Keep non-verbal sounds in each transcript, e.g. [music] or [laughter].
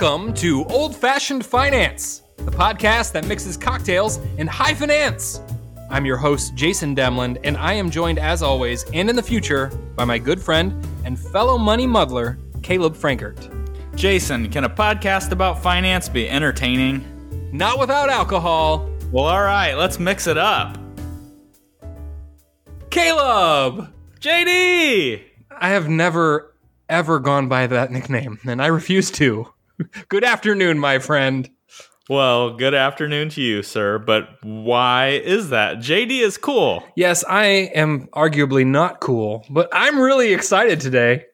Welcome to Old Fashioned Finance, the podcast that mixes cocktails and high finance. I'm your host, Jason Demland, and I am joined, as always, and in the future, by my good friend and fellow money muddler, Caleb Frankert. Jason, can a podcast about finance be entertaining? Not without alcohol. Well, all right, let's mix it up. Caleb! JD! I have never, ever gone by that nickname, and I refuse to. [laughs] Good afternoon, my friend. Well, good afternoon to you, sir. But why is that? JD is cool. Yes, I am arguably not cool, but I'm really excited today.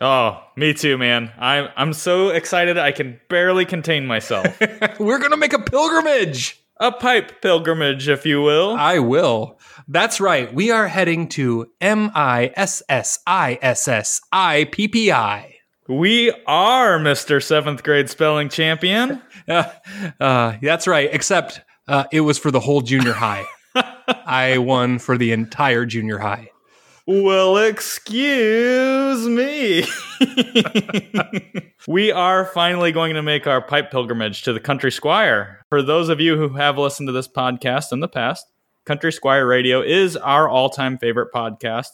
Oh, me too, man. I'm I'm so excited I can barely contain myself. [laughs] We're gonna make a pilgrimage. A pipe pilgrimage, if you will. I will. That's right. We are heading to M I S S I S S I P P I. We are Mr. Seventh Grade Spelling Champion. [laughs] Uh, uh, that's right. Except uh, it was for the whole junior high. [laughs] I won for the entire junior high. Well, excuse me. [laughs] we are finally going to make our pipe pilgrimage to the Country Squire. For those of you who have listened to this podcast in the past, Country Squire Radio is our all time favorite podcast.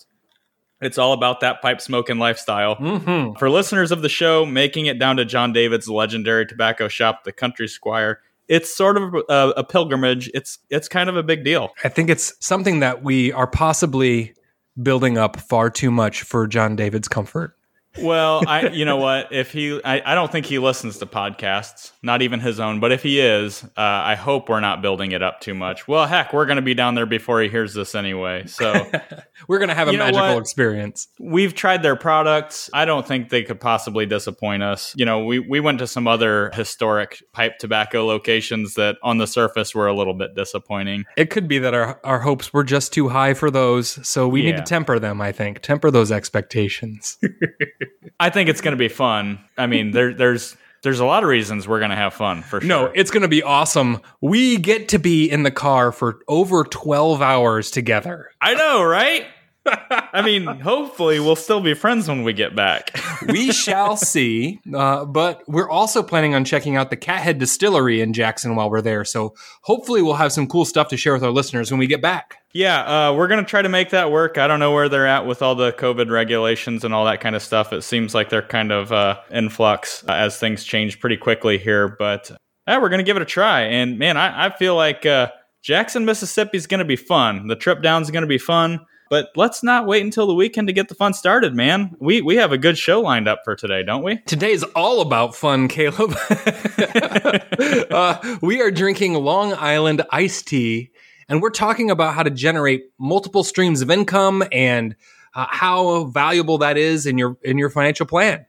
It's all about that pipe smoking lifestyle. Mm-hmm. For listeners of the show, making it down to John David's legendary tobacco shop, the Country Squire, it's sort of a, a pilgrimage. It's it's kind of a big deal. I think it's something that we are possibly building up far too much for John David's comfort. Well, I you know what? If he, I, I don't think he listens to podcasts, not even his own. But if he is, uh, I hope we're not building it up too much. Well, heck, we're going to be down there before he hears this anyway. So [laughs] We're going to have a magical experience. we've tried their products. I don't think they could possibly disappoint us. You know, we we went to some other historic pipe tobacco locations that on the surface were a little bit disappointing. It could be that our, our hopes were just too high for those, so we need to temper them, I think. Temper those expectations. [laughs] I think it's going to be fun. I mean, there there's there's a lot of reasons we're going to have fun for sure. No, it's going to be awesome. We get to be in the car for over 12 hours together. I know, right? I mean, hopefully we'll still be friends when we get back. We shall see. Uh, but we're also planning on checking out the Cathead Distillery in Jackson while we're there. So hopefully we'll have some cool stuff to share with our listeners when we get back. Yeah, uh, we're going to try to make that work. I don't know where they're at with all the COVID regulations and all that kind of stuff. It seems like they're kind of uh, in flux uh, as things change pretty quickly here. But we're going to give it a try. And man, I, I feel like uh, Jackson, Mississippi is going to be fun. The trip down is going to be fun. But let's not wait until the weekend to get the fun started, man. We we have a good show lined up for today, don't we? Today's all about fun, Caleb. [laughs] uh, we are drinking Long Island iced tea, and we're talking about how to generate multiple streams of income and uh, how valuable that is in your in your financial plan.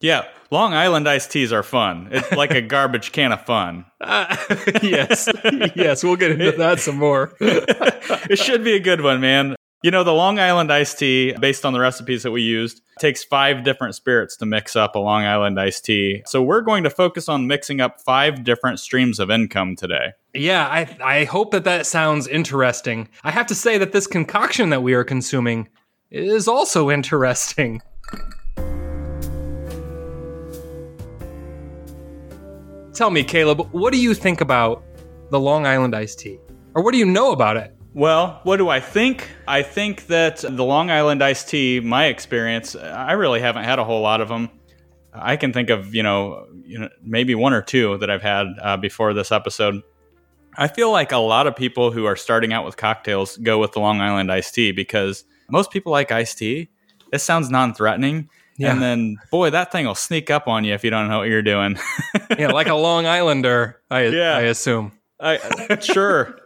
Yeah, Long Island iced teas are fun. It's [laughs] like a garbage can of fun. Uh, [laughs] yes, yes, we'll get into that some more. it should be a good one, man. You know, the Long Island iced tea, based on the recipes that we used, takes five different spirits to mix up a Long Island iced tea. So we're going to focus on mixing up five different streams of income today. Yeah, I I hope that that sounds interesting. I have to say that this concoction that we are consuming is also [laughs] interesting. Tell me, Caleb, what do you think about the Long Island iced tea? Or what do you know about it? Well, what do I think? I think that the Long Island iced tea, my experience, I really haven't had a whole lot of them. I can think of, you know, you know maybe one or two that I've had uh, before this episode. I feel like a lot of people who are starting out with cocktails go with the Long Island iced tea because most people like iced tea. It sounds non-threatening. Yeah. And then, boy, that thing will sneak up on you if you don't know what you're doing. [laughs] Yeah, like a Long Islander, I, Yeah. I assume. I sure.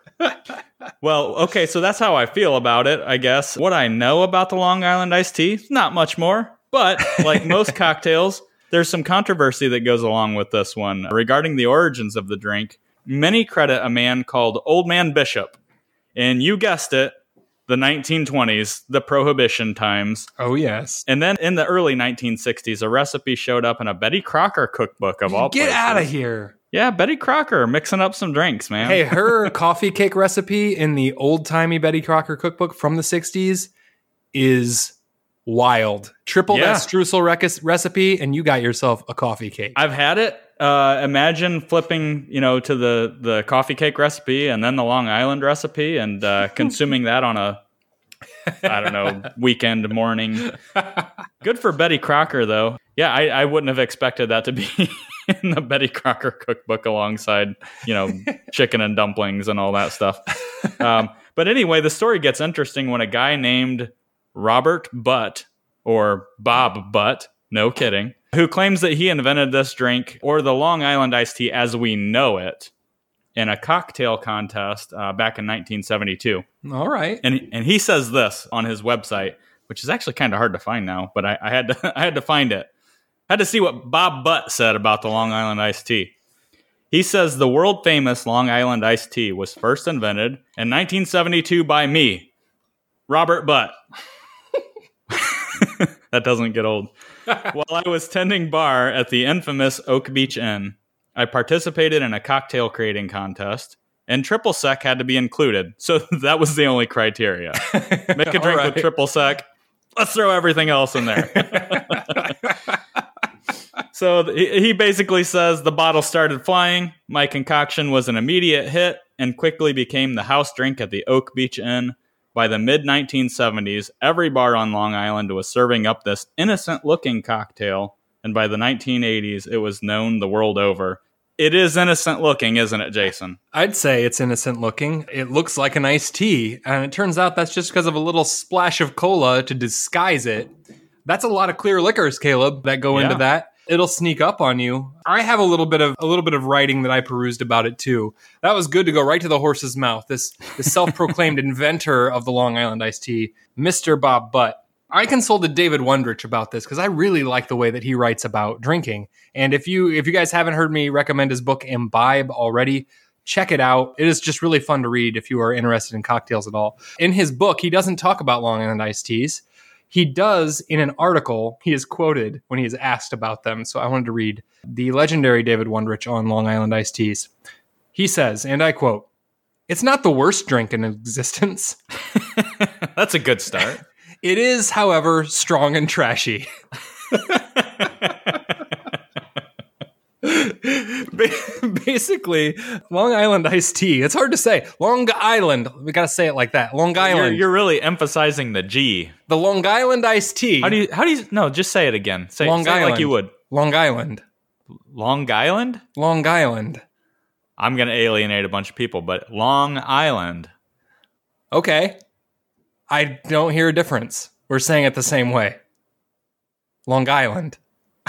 Well, okay, so that's how I feel about it, I guess. What I know about the Long Island iced tea, not much more. But like [laughs] most cocktails, there's some controversy that goes along with this one regarding the origins of the drink. Many credit a man called Old Man Bishop. And you guessed it, the 1920s, the Prohibition times. Oh, yes. And then in the early 1960s, a recipe showed up in a Betty Crocker cookbook of all Get places. out of here. Yeah, Betty Crocker mixing up some drinks, man. Hey, her [laughs] coffee cake recipe in the old timey Betty Crocker cookbook from the 60s is wild. Triple Yeah. that streusel rec- recipe, and you got yourself a coffee cake. I've had it. Uh, imagine flipping, you know, to the the coffee cake recipe and then the Long Island recipe and uh, [laughs] consuming that on a I don't know weekend morning. [laughs] Good for Betty Crocker though. Yeah, I, I wouldn't have expected that to be [laughs] in the Betty Crocker cookbook alongside, you know, [laughs] chicken and dumplings and all that stuff. Um, but anyway, the story gets interesting when a guy named Robert Butt or Bob Butt, no kidding, who claims that he invented this drink or the Long Island iced tea as we know it in a cocktail contest uh, back in 1972. All right. And and he says this on his website, which is actually kind of hard to find now, but I, I had to [laughs] I had to find it. Had to see what Bob Butt said about the Long Island iced tea. He says the world famous Long Island iced tea was first invented in 1972 by me, Robert Butt. [laughs] that doesn't get old. [laughs] While I was tending bar at the infamous Oak Beach Inn, I participated in a cocktail creating contest, and triple sec had to be included. So [laughs] that was the only criteria. Make a drink right. with triple sec. Let's throw everything else in there. So he basically says the bottle started flying. My concoction was an immediate hit and quickly became the house drink at the Oak Beach Inn. By the mid 1970s, every bar on Long Island was serving up this innocent looking cocktail, and by the 1980s, it was known the world over. It is innocent looking, isn't it, Jason? I'd say it's innocent looking. It looks like an iced tea, and it turns out that's just because of a little splash of cola to disguise it. That's a lot of clear liquors, Caleb, that go into that. It'll sneak up on you. I have a little bit of a little bit of writing that I perused about it too. That was good to go right to the horse's mouth. This this self-proclaimed [laughs] inventor of the Long Island iced tea, Mr. Bob Butt. I consulted David Wondrich about this because I really like the way that he writes about drinking. And if you if you guys haven't heard me recommend his book Imbibe already, check it out. It is just really fun to read if you are interested in cocktails at all. In his book, he doesn't talk about Long Island iced teas. He does in an article, he is quoted when he is asked about them. So I wanted to read the legendary David Wondrich on Long Island iced teas. He says, and I quote, It's not the worst drink in existence. [laughs] That's a good start. It is, however, strong and trashy. [laughs] Ba- Basically, Long Island iced tea. It's hard to say. Long Island. We got to say it like that. Long You're, Island. you're really emphasizing the G. the Long Island iced tea. How do you? How do you? No, just say it again. Say, Long say it like you would. Long Island. Long Island. Long Island. I'm going to alienate a bunch of people, but Long Island. Okay. I don't hear a difference. We're saying it the same way. Long Island. [laughs]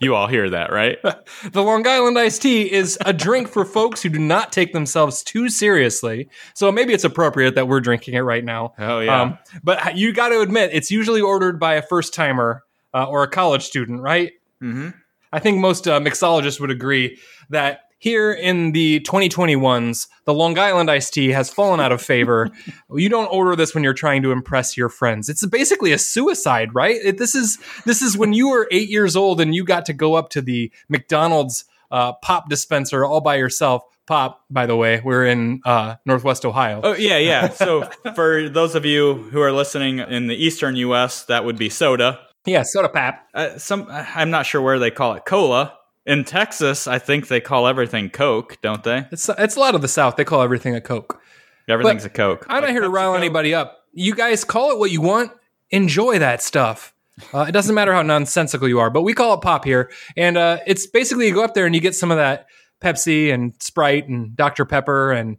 You all hear that, right? [laughs] The Long Island iced tea is a drink for folks who do not take themselves too seriously. So maybe it's appropriate that we're drinking it right now. Oh, yeah. Um, but you got to admit, it's usually ordered by a first timer uh, or a college student, right? mm-hmm. I think most uh, mixologists would agree that here in the 2021s, the Long Island iced tea has fallen out of favor. [laughs] you don't order this when you're trying to impress your friends. It's basically a suicide, right? It, this is this is when you were eight years old and you got to go up to the McDonald's uh, pop dispenser all by yourself. Pop, by the way, we're in uh, Northwest Ohio. Oh yeah, yeah. [laughs] So for those of you who are listening in the eastern U.S., that would be soda. Yeah, soda pop. Uh, some I'm not sure where they call it cola. In Texas, I think they call everything Coke, don't they? It's it's a lot of the South. They call everything a Coke. Everything's a Coke. I'm not Like here to rile anybody up. You guys call it what you want. Enjoy that stuff. Uh, it doesn't matter how nonsensical you are, but we call it pop here, and uh, it's basically you go up there and you get some of that Pepsi and Sprite and Dr Pepper and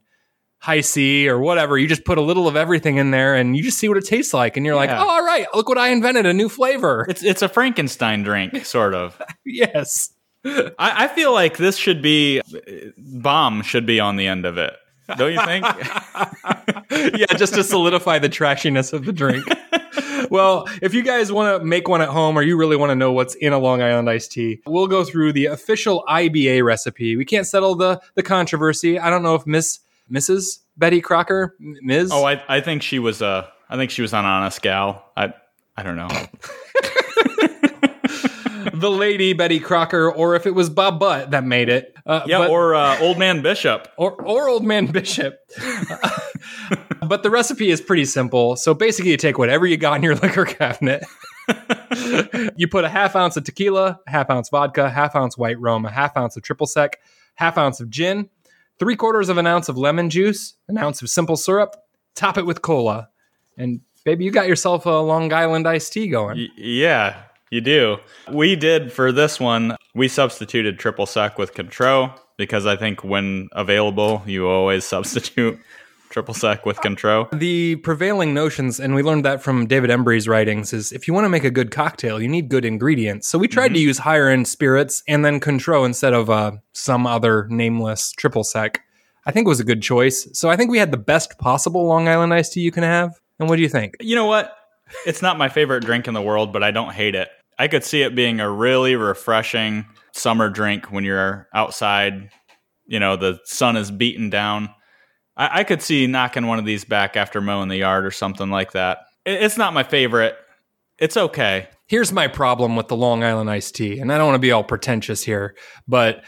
Hi-C or whatever. You just put a little of everything in there, and you just see what it tastes like, and you're like, oh, all right, look what I invented, a new flavor. It's it's a Frankenstein drink, sort of. [laughs] yes. [laughs] I, I feel like this should be bomb should be on the end of it. Don't you think? [laughs] yeah, just to solidify the trashiness of the drink. [laughs] well, if you guys want to make one at home or you really want to know what's in a Long Island iced tea, we'll go through the official IBA recipe. We can't settle the the controversy. I don't know if Miss Mrs. Betty Crocker, Ms. oh, I I think she was a I think she was an honest gal. I I don't know. The lady Betty Crocker, or if it was Bob Butt that made it. Uh, Yeah, but- or uh, old man Bishop. [laughs] or, or old man bishop [laughs] but the recipe is pretty simple so basically you take whatever you got in your [laughs] liquor cabinet you put a half ounce of tequila, a half ounce vodka, half ounce white rum, a half ounce of triple sec, half ounce of gin, three quarters of an ounce of lemon juice, an ounce of simple syrup, top it with cola, and baby, you got yourself a Long Island iced tea going. Y- yeah, you do. We did for this one, we substituted triple sec with Cointreau because I think when available, you always [laughs] substitute triple sec with Cointreau. The prevailing notions, and we learned that from David Embury's writings, is if you want to make a good cocktail, you need good ingredients. So we tried to use higher end spirits and then Cointreau instead of uh, some other nameless triple sec. I think it was a good choice. So I think we had the best possible Long Island iced tea you can have. And what do you think? You know what? It's not my favorite drink in the world, but I don't hate it. I could see it being a really refreshing summer drink when you're outside. You know, the sun is beaten down. I, I could see knocking one of these back after mowing the yard or something like that. It, it's not my favorite. It's okay. Here's my problem with the Long Island iced tea, and I don't want to be all pretentious here, but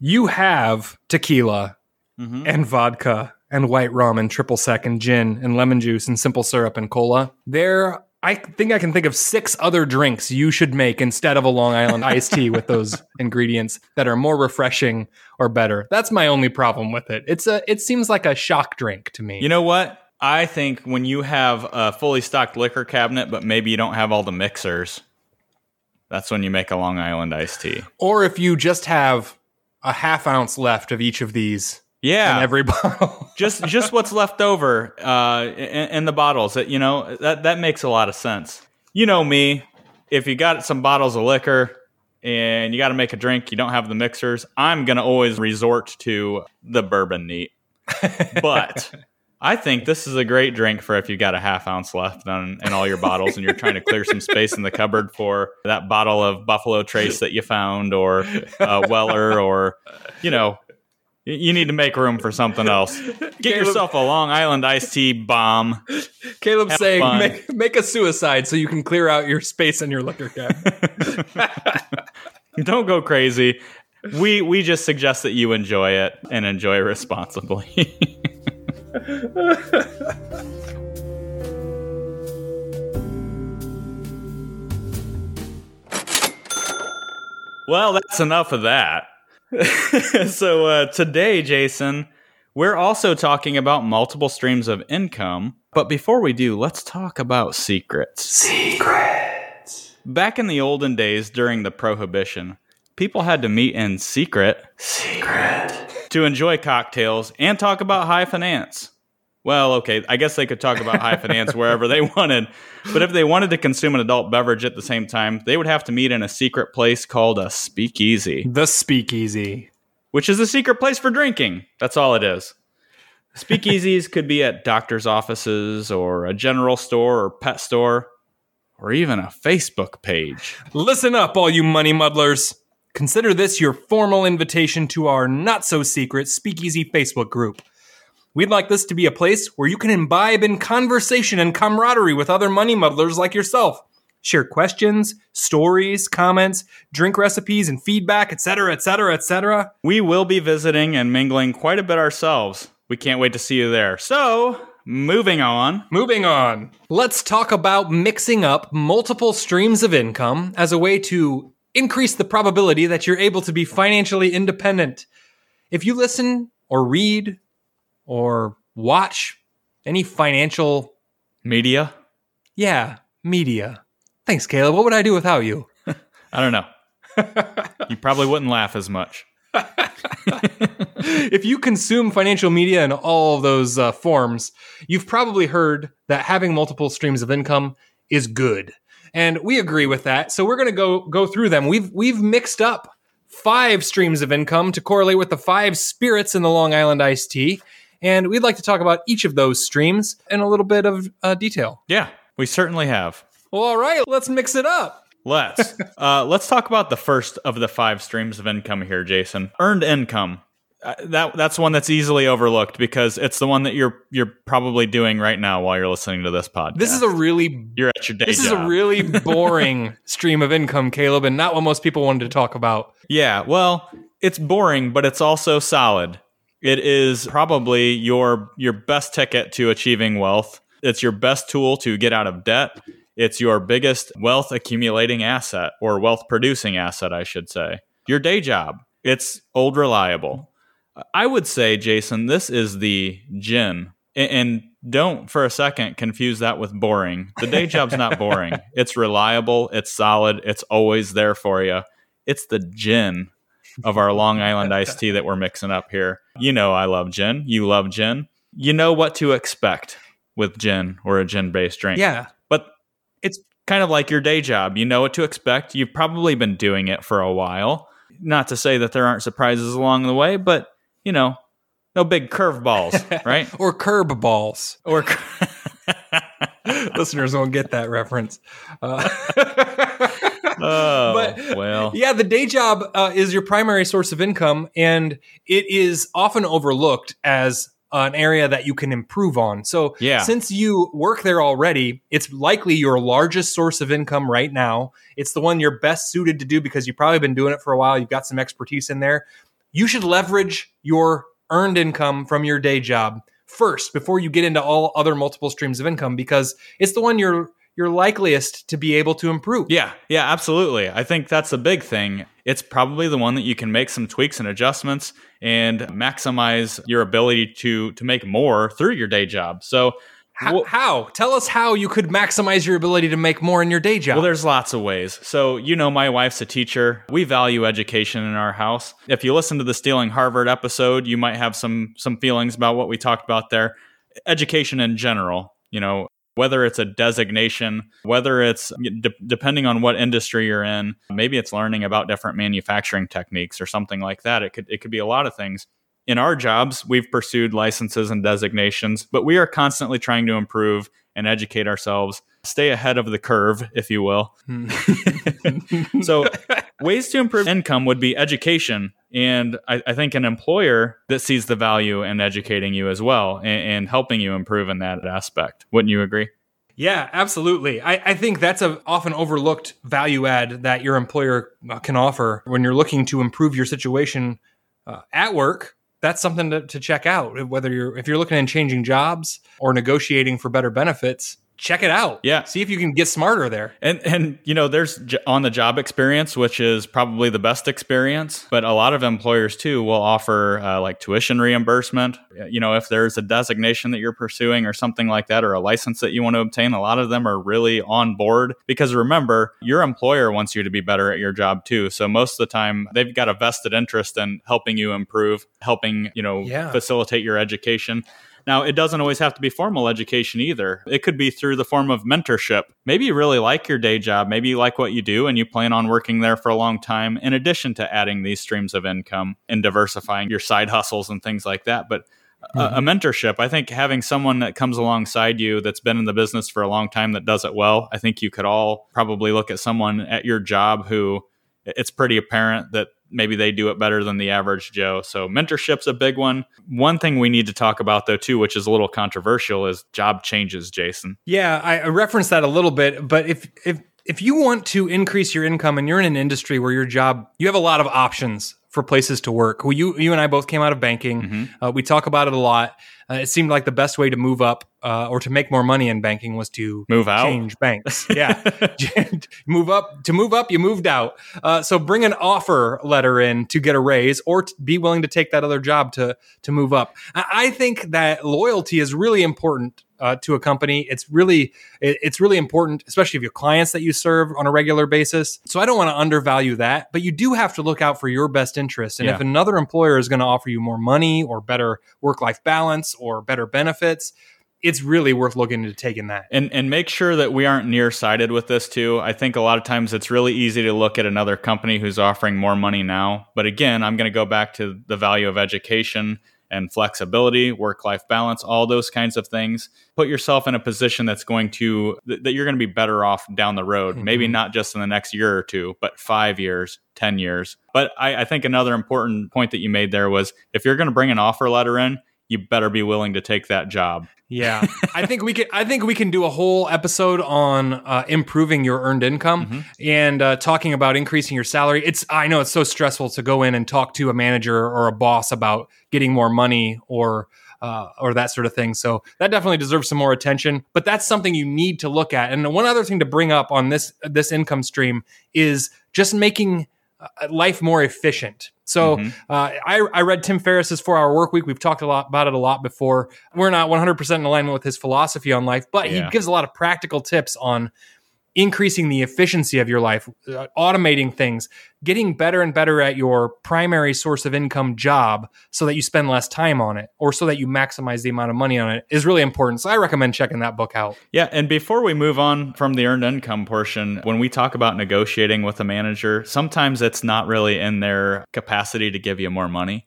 you have tequila Mhm. and vodka and white rum and triple sec and gin and lemon juice and simple syrup and cola. There, I think I can think of six other drinks you should make instead of a Long Island iced tea with those [laughs] ingredients that are more refreshing or better. That's my only problem with it. It's a, it seems like a shock drink to me. You know what? I think when you have a fully stocked liquor cabinet, but maybe you don't have all the mixers, that's when you make a Long Island iced tea. or if you just have a half ounce left of each of these Yeah, in every [laughs] bottle. just just what's left over uh, in, in the bottles. That you know that that makes a lot of sense. You know me. If you got some bottles of liquor and you got to make a drink, you don't have the mixers. I'm gonna always resort to the bourbon neat. But [laughs] I think this is a great drink for if you got a half ounce left in, in all your bottles and you're trying to clear some space in the cupboard for that bottle of Buffalo Trace that you found, or uh, Weller, or you know. You need to make room for something else. Get Caleb- yourself a Long Island iced tea bomb. Caleb's Have saying fun. make, make a suicide so you can clear out your space in your liquor cabinet. [laughs] Don't go crazy. We we just suggest that you enjoy it and enjoy responsibly. [laughs] well, that's enough of that. [laughs] so uh, today, Jason, we're also talking about multiple streams of income. But before we do, let's talk about secrets. Secrets. Back in the olden days during the Prohibition, people had to meet in secret, secret, to enjoy cocktails and talk about high finance. Well, okay, I guess they could talk about high finance wherever they wanted, but if they wanted to consume an adult beverage at the same time, they would have to meet in a secret place called a speakeasy the speakeasy. which is a secret place for drinking. That's all it is. Speakeasies could be at doctor's offices or a general store or pet store or even a Facebook page. Listen up, all you money muddlers. Consider this your formal invitation to our not so secret speakeasy Facebook group. We'd like this to be a place where you can imbibe in conversation and camaraderie with other money muddlers like yourself. Share questions, stories, comments, drink recipes, and feedback, etc., etc., etc. We will be visiting and mingling quite a bit ourselves. We can't wait to see you there. So, moving on. Moving on. Let's talk about mixing up multiple streams of income as a way to increase the probability that you're able to be financially independent. If you listen or read or watch any financial, Media? yeah, media. Thanks, Caleb. What would I do without you? [laughs] I don't know. [laughs] you probably wouldn't laugh as much. [laughs] if you consume financial media in all those uh, forms, you've probably heard that having multiple streams of income is good, and we agree with that. So we're going to go go through them. We've we've mixed up five streams of income to correlate with the five spirits in the Long Island iced tea, and we'd like to talk about each of those streams in a little bit of uh, detail. Yeah, we certainly have. Well, all right, let's mix it up. Let's [laughs] uh, let's talk about the first of the five streams of income here, Jason. Earned income. Uh, that that's one that's easily overlooked because it's the one that you're you're probably doing right now while you're listening to this podcast. This is a really you're at your day this is a really [laughs] boring stream of income, Caleb, and not what most people wanted to talk about. yeah. Well, it's boring, but it's also solid. It is probably your your best ticket to achieving wealth. It's your best tool to get out of debt. It's your biggest wealth accumulating asset or wealth producing asset, I should say. Your day job. It's old reliable. I would say, Jason, this is the gin. And don't for a second confuse that with boring. The day job's not boring. [laughs] It's reliable, it's solid, it's always there for you. It's the gin of our Long Island iced tea that we're mixing up here. You know, I love gin. You love gin. You know what to expect with gin or a gin based drink. Yeah. But it's kind of like your day job. You know what to expect. You've probably been doing it for a while. Not to say that there aren't surprises along the way, but you know, no big curveballs, [laughs] right? or curb balls. Or [laughs] [laughs] listeners won't get that reference. Uh, [laughs] oh, but, well, yeah, the day job uh, is your primary source of income, and it is often overlooked as an area that you can improve on. So, yeah. since you work there already, it's likely your largest source of income right now. It's the one you're best suited to do because you've probably been doing it for a while. You've got some expertise in there. You should leverage your earned income from your day job first before you get into all other multiple streams of income because it's the one you're you're likeliest to be able to improve. Yeah, yeah, absolutely. I think that's a big thing. It's probably the one that you can make some tweaks and adjustments and maximize your ability to to make more through your day job. So how, how? Tell us how you could maximize your ability to make more in your day job. Well, there's lots of ways. So, you know, my wife's a teacher. We value education in our house. If you listen to the Stealing Harvard episode, you might have some some feelings about what we talked about there. Education in general, you know, whether it's a designation, whether it's de- depending on what industry you're in, maybe it's learning about different manufacturing techniques or something like that. It could it could be a lot of things. In our jobs, we've pursued licenses and designations, but we are constantly trying to improve and educate ourselves, stay ahead of the curve, if you will. Hmm. [laughs] so, ways to improve income would be education. And I, I, think an employer that sees the value in educating you as well and, and helping you improve in that aspect. Wouldn't you agree? Yeah, absolutely. I, I think that's a often overlooked value add that your employer uh, can offer when you're looking to improve your situation uh, at work that's something to, to check out. Whether you're if you're looking at changing jobs or negotiating for better benefits, check it out. Yeah. See if you can get smarter there. And and you know, there's on the job experience, which is probably the best experience, but a lot of employers too will offer uh, like tuition reimbursement. You know, if there's a designation that you're pursuing or something like that, or a license that you want to obtain, a lot of them are really on board because remember, your employer wants you to be better at your job too. So most of the time, they've got a vested interest in helping you improve, helping you know yeah. facilitate your education. Now, it doesn't always have to be formal education either. It could be through the form of mentorship. Maybe you really like your day job. Maybe you like what you do and you plan on working there for a long time, in addition to adding these streams of income and diversifying your side hustles and things like that. But mm-hmm. a, a mentorship, I think having someone that comes alongside you that's been in the business for a long time that does it well, I think you could all probably look at someone at your job who it's pretty apparent that maybe they do it better than the average Joe. So mentorship's a big one. One thing we need to talk about though too, which is a little controversial, is job changes. Jason. Yeah, I referenced that a little bit, but if if if you want to increase your income and you're in an industry where your job you have a lot of options for places to work. Well, you you and I both came out of banking. Mm-hmm. Uh, we talk about it a lot. Uh, it seemed like the best way to move up uh, or to make more money in banking was to move out, change banks. [laughs] Yeah, [laughs] move up. To move up, you moved out. Uh, so bring an offer letter in to get a raise, or be willing to take that other job to to move up. I, I think that loyalty is really important uh, to a company. It's really it, it's really important, especially if you have clients that you serve on a regular basis. So I don't want to undervalue that, but you do have to look out for your best interest. And yeah. if another employer is going to offer you more money or better work life balance or better benefits, it's really worth looking into taking that. And and make sure that we aren't nearsighted with this too. I think a lot of times it's really easy to look at another company who's offering more money now. But again, I'm going to go back to the value of education and flexibility, work life balance, all those kinds of things. Put yourself in a position that's going to, that you're going to be better off down the road. Mm-hmm. Maybe not just in the next year or two, but five years, 10 years. But I, I think another important point that you made there was if you're going to bring an offer letter in, you better be willing to take that job. Yeah, [laughs] I think we can. I think we can do a whole episode on uh, improving your earned income mm-hmm. and uh, talking about increasing your salary. It's I know it's so stressful to go in and talk to a manager or a boss about getting more money or uh, or that sort of thing. So that definitely deserves some more attention. But that's something you need to look at. And one other thing to bring up on this this income stream is just making uh, life more efficient. So mm-hmm. uh, I, I, read Tim Ferriss's Four Hour Work Week. We've talked a lot about it a lot before. We're not 100% in alignment with his philosophy on life, but yeah. he gives a lot of practical tips on increasing the efficiency of your life, uh, automating things, getting better and better at your primary source of income job so that you spend less time on it or so that you maximize the amount of money on it is really important. So I recommend checking that book out. Yeah. And before we move on from the earned income portion, when we talk about negotiating with a manager, sometimes it's not really in their capacity to give you more money.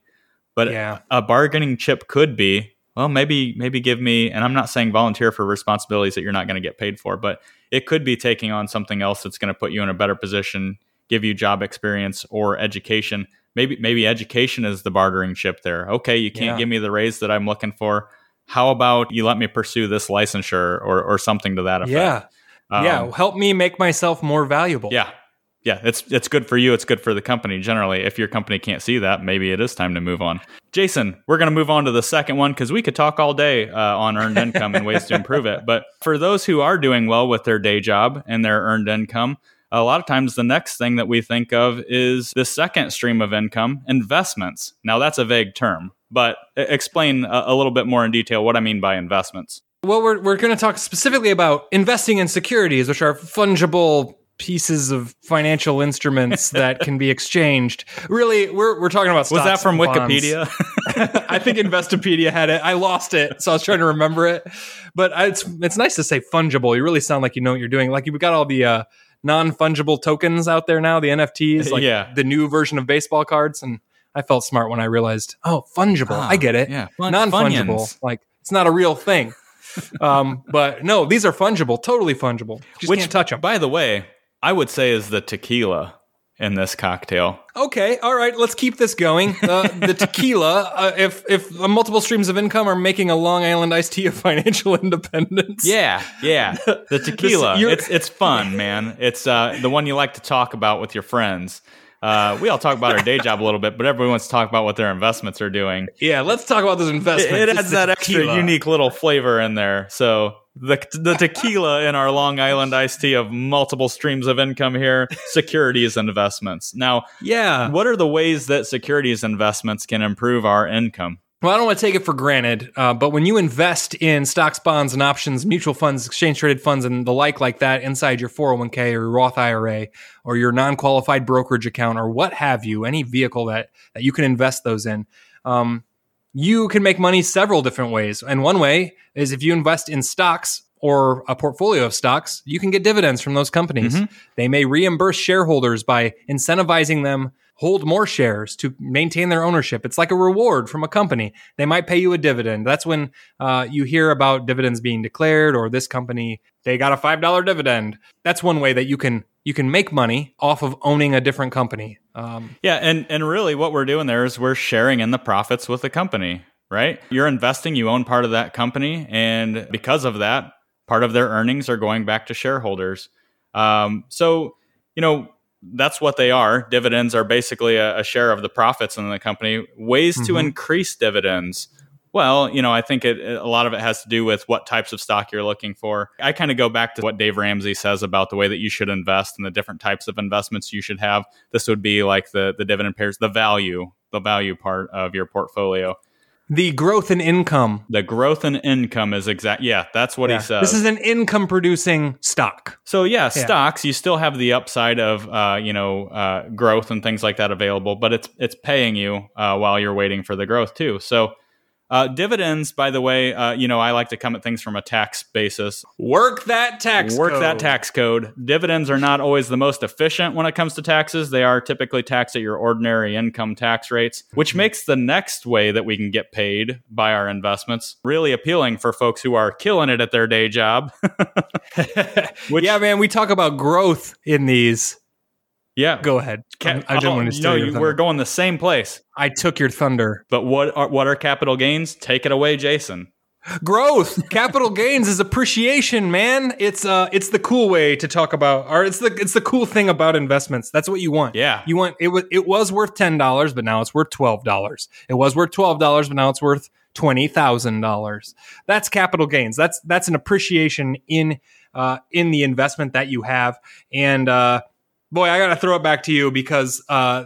But yeah. a bargaining chip could be well, maybe maybe give me, and I'm not saying volunteer for responsibilities that you're not going to get paid for, but it could be taking on something else that's going to put you in a better position, give you job experience or education. Maybe maybe education is the bartering chip there. Okay, you can't yeah. give me the raise that I'm looking for. How about you let me pursue this licensure or or something to that effect? Yeah. Um, yeah, help me make myself more valuable. Yeah, yeah, it's it's good for you. It's good for the company generally. If your company can't see that, maybe it is time to move on. Jason, we're going to move on to the second one because we could talk all day uh, on earned income and ways to improve it. But for those who are doing well with their day job and their earned income, a lot of times the next thing that we think of is the second stream of income, investments. Now that's a vague term, but explain a, a little bit more in detail what I mean by investments. Well, we're, we're going to talk specifically about investing in securities, which are fungible pieces of financial instruments that can be exchanged. Really, we're, we're talking about Was that from Wikipedia? [laughs] I think Investopedia had it. I lost it, so I was trying to remember it. But it's it's nice to say fungible. You really sound like you know what you're doing. Like you've got all the uh, non fungible tokens out there now, the NFTs, like yeah. the new version of baseball cards. And I felt smart when I realized, oh, fungible. Oh, I get it. Yeah, non fungible. Like it's not a real thing. [laughs] um, but no, these are fungible, totally fungible. Just Which, can't touch them. By the way, I would say is the tequila in this cocktail. Okay, all right, let's keep this going. Uh, the [laughs] tequila, uh, if if uh, multiple streams of income are making a Long Island iced tea of financial [laughs] independence. Yeah, yeah. [laughs] The tequila, this, it's it's fun, man. It's uh, the one you like to talk about with your friends. Uh, we all talk about our day job a little bit, but everyone wants to talk about what their investments are doing. Yeah, let's talk about those investments. It, it adds that extra unique little flavor in there. So the the tequila in our Long Island iced tea of multiple streams of income here, securities investments. Now, yeah, what are the ways that securities investments can improve our income? Well, I don't want to take it for granted, uh, but when you invest in stocks, bonds, and options, mutual funds, exchange traded funds, and the like, like that, inside your 401k or your Roth IRA or your non qualified brokerage account or what have you, any vehicle that, that you can invest those in, um, you can make money several different ways. And one way is if you invest in stocks or a portfolio of stocks, you can get dividends from those companies. Mm-hmm. They may reimburse shareholders by incentivizing them hold more shares to maintain their ownership. It's like a reward from a company. They might pay you a dividend. That's when uh, you hear about dividends being declared or this company they got a five dollar dividend. That's one way that you can you can make money off of owning a different company. Um, yeah, and and really, what we're doing there is we're sharing in the profits with the company, right? You're investing, you own part of that company, and because of that, part of their earnings are going back to shareholders. Um, so, you know, that's what they are. Dividends are basically a, a share of the profits in the company. Ways mm-hmm. to increase dividends. Well, you know, I think it, a lot of it has to do with what types of stock you're looking for. I kind of go back to what Dave Ramsey says about the way that you should invest and the different types of investments you should have. This would be like the the dividend pairs, the value, the value part of your portfolio. The growth in income. The growth in income is exact. Yeah, that's what yeah. he says. This is an income producing stock. So yeah, yeah, stocks. You still have the upside of uh, you know uh, growth and things like that available, but it's it's paying you uh, while you're waiting for the growth too. So uh, dividends, by the way, uh, you know, I like to come at things from a tax basis. Work that tax Work code. that tax code. Dividends are not always the most efficient when it comes to taxes. They are typically taxed at your ordinary income tax rates, which mm-hmm. makes the next way that we can get paid by our investments really appealing for folks who are killing it at their day job. [laughs] [laughs] which, yeah, man, we talk about growth in these yeah, go ahead. Ca- I didn't oh, want to no, you, we're going the same place. I took your thunder. But what are what are capital gains? Take it away, Jason. Growth, capital [laughs] gains is appreciation, man. It's uh, it's the cool way to talk about, or it's the it's the cool thing about investments. That's what you want. Yeah, you want it was it was worth ten dollars, but now it's worth twelve dollars. It was worth twelve dollars, but now it's worth $20,000. That's capital gains. That's that's an appreciation in uh, in the investment that you have. And uh, boy, I got to throw it back to you because uh,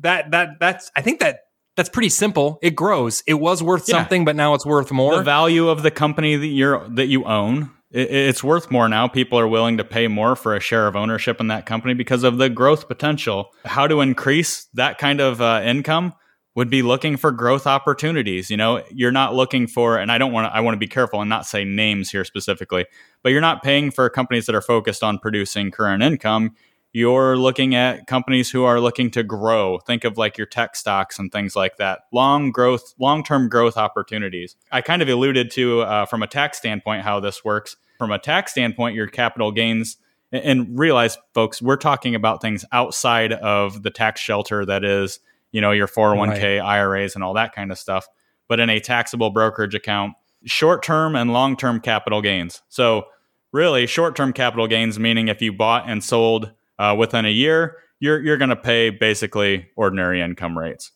that that that's I think that that's pretty simple. It grows. It was worth Yeah. something, but now it's worth more. the value of the company that you're that you own it, it's worth more now people are willing to pay more for a share of ownership in that company because of the growth potential how to increase that kind of uh, income would be looking for growth opportunities you know you're not looking for and i don't want to i want to be careful and not say names here specifically but you're not paying for companies that are focused on producing current income you're looking at companies who are looking to grow. Think of like your tech stocks and things like that. Long growth long-term growth opportunities. I kind of alluded to uh, from a tax standpoint how this works. From a tax standpoint your capital gains and- realize folks we're talking about things outside of the tax shelter that is you know your 401k iras and all that kind of stuff. But in a taxable brokerage account short-term and long-term capital gains. So really short-term capital gains meaning if you bought and sold uh, within a year you're, you're going to pay basically ordinary income rates.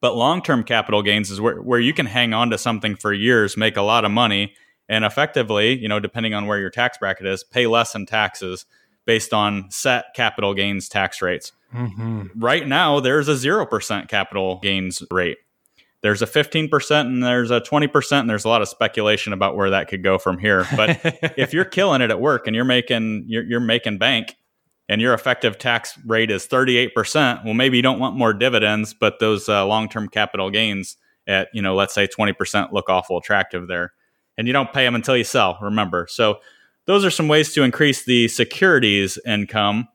But long-term capital gains is where, where you can hang on to something for years make a lot of money and effectively you know depending on where your tax bracket is pay less in taxes based on set capital gains tax rates. Mhm. right now there's a 0% capital gains rate. There's a 15% and there's a 20% and there's a lot of speculation about where that could go from here. But [laughs] if you're killing it at work and you're making you're, you're making bank and your effective tax rate is 38% well maybe you don't want more dividends but those uh, long-term capital gains at you know let's say 20% look awful attractive there. And you don't pay them until you sell remember. So those are some ways to increase the securities income.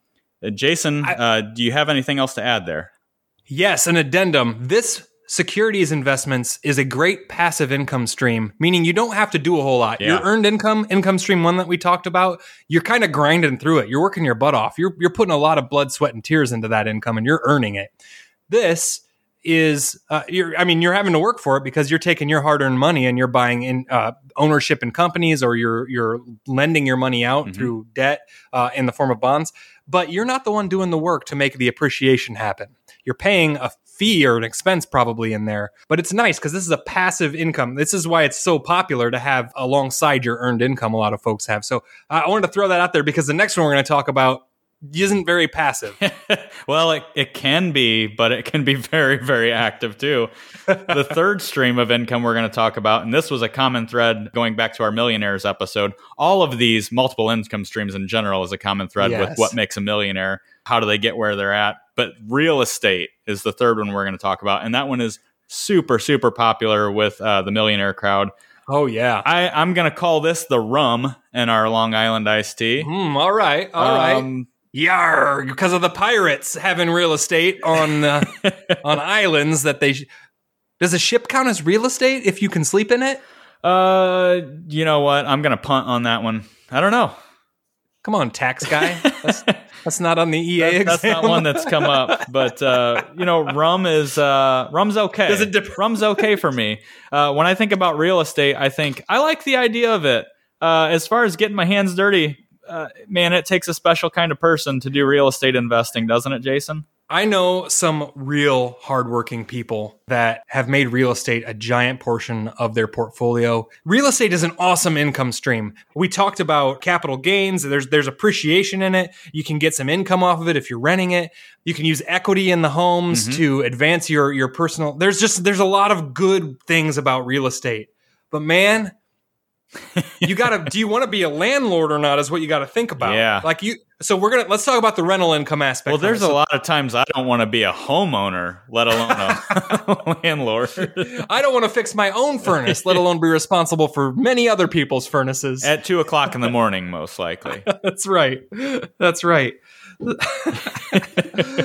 Uh, jason I- uh, do you have anything else to add there? Yes, an addendum. This securities investments is a great passive income stream, meaning you don't have to do a whole lot. Yeah. Your earned income, income stream one that we talked about, you're kind of grinding through it. You're working your butt off. You're you're putting a lot of blood, sweat, and tears into that income, and you're earning it. This is, uh, you're. I mean, you're having to work for it because you're taking your hard-earned money and you're buying in uh, ownership in companies, or you're you're lending your money out Mhm. through debt uh, in the form of bonds. But you're not the one doing the work to make the appreciation happen you're paying a fee or an expense probably in there. But it's nice because this is a passive income. This is why it's so popular to have alongside your earned income. A lot of folks have. So I wanted to throw that out there because the next one we're going to talk about isn't very passive. [laughs] well, it, it can be, but it can be very, very active too. the [laughs] third stream of income we're going to talk about, and this was a common thread going back to our millionaires episode. All of these multiple income streams in general is a common thread with what makes a millionaire. How do they get where they're at? But real estate is the third one we're going to talk about, and that one is super, super popular with uh, the millionaire crowd. oh yeah. I, I'm going to call this the rum in our Long Island iced tea. Hmm, all right. All right. Um, Yarg, because of the pirates having real estate on uh, [laughs] on islands that they. Sh- Does a ship count as real estate if you can sleep in it? Uh, you know what? I'm gonna punt on that one. I don't know. Come on, tax guy. [laughs] that's not on the EA That- that's not one that's come up. [laughs] But uh, you know, rum is uh, rum's okay. Does it dep- rum's okay for me. Uh, when I think about real estate, I think I like the idea of it. Uh, as far as getting my hands dirty, uh, man, it takes a special kind of person to do real estate investing, doesn't it, Jason? I know some real hardworking people that have made real estate a giant portion of their portfolio. Real estate is an awesome income stream. We talked about capital gains. There's there's appreciation in it. You can get some income off of it if you're renting it. You can use equity in the homes Mhm. to advance your your personal. There's just there's a lot of good things about real estate. But man, [laughs] you gotta do you want to be a landlord or not is what you gotta think about. Yeah. Like you so we're gonna let's talk about the rental income aspect. Well, there's a lot of times I don't want to be a homeowner, let alone a [laughs] [laughs] landlord. I don't want to fix my own furnace, let alone be responsible for many other people's furnaces. At two o'clock in the morning, most likely. That's right. That's right.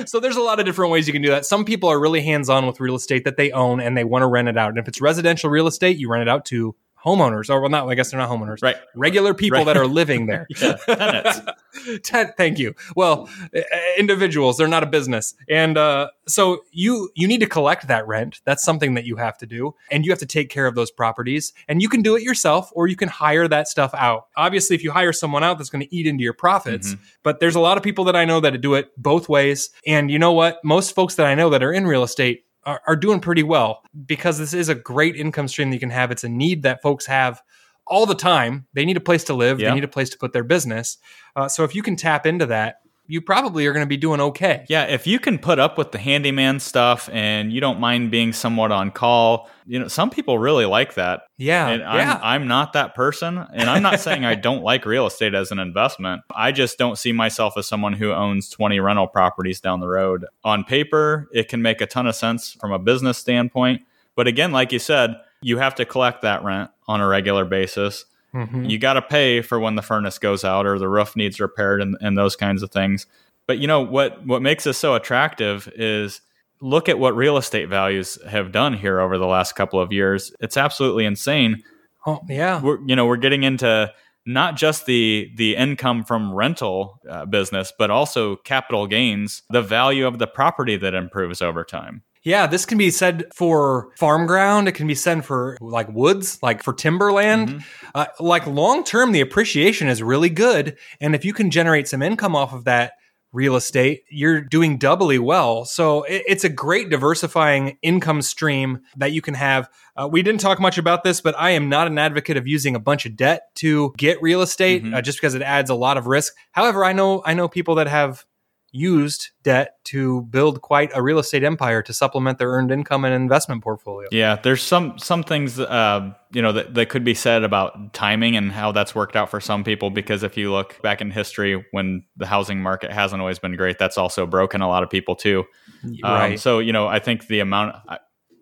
so there's a lot of different ways you can do that. Some people are really hands-on with real estate that they own and they want to rent it out. And if it's residential real estate, you rent it out to homeowners, or well, not. I guess they're not homeowners. Right. Regular people Right. that are living there. [laughs] Yeah, tenants. [laughs] Ten- thank you. Well, uh, individuals, they're not a business, and uh, so you you need to collect that rent. That's something that you have to do, and you have to take care of those properties. And you can do it yourself, or you can hire that stuff out. Obviously, if you hire someone out, that's going to eat into your profits. But there's a lot of people that I know that do it both ways. And you know what? Most folks that I know that are in real estate are, are doing pretty well because this is a great income stream that you can have. It's a need that folks have all the time. They need a place to live. Yeah. They need a place to put their business. Uh, so if you can tap into that, you probably are going to be doing okay. Yeah, if you can put up with the handyman stuff and you don't mind being somewhat on call, you know, some people really like that. Yeah, And yeah. I'm, I'm not that person. And I'm not saying I [laughs] don't like real estate as an investment. I just don't see myself as someone who owns 20 rental properties down the road. On paper, it can make a ton of sense from a business standpoint. But again, like you said, you have to collect that rent on a regular basis. Mhm. You got to pay for when the furnace goes out or the roof needs repaired and, and those kinds of things. But you know what what makes this so attractive is look at what real estate values have done here over the last couple of years. It's absolutely insane. Oh, yeah. We're you know we're getting into not just the the income from rental uh, business, but also capital gains, the value of the property that improves over time. Yeah, this can be said for farm ground. It can be said for like woods, like for timberland. Uh, like long term, the appreciation is really good. And if you can generate some income off of that real estate, you're doing doubly well. So it, it's a great diversifying income stream that you can have. Uh, we didn't talk much about this, but I am not an advocate of using a bunch of debt to get real estate Mhm. uh, just because it adds a lot of risk. However, I know I know people that have used debt to build quite a real estate empire to supplement their earned income and investment portfolio. Yeah, there's some some things uh, you know that, that could be said about timing and how that's worked out for some people. Because if you look back in history, when the housing market hasn't always been great, that's also broken a lot of people too. Um, Right. so you know, I think the amount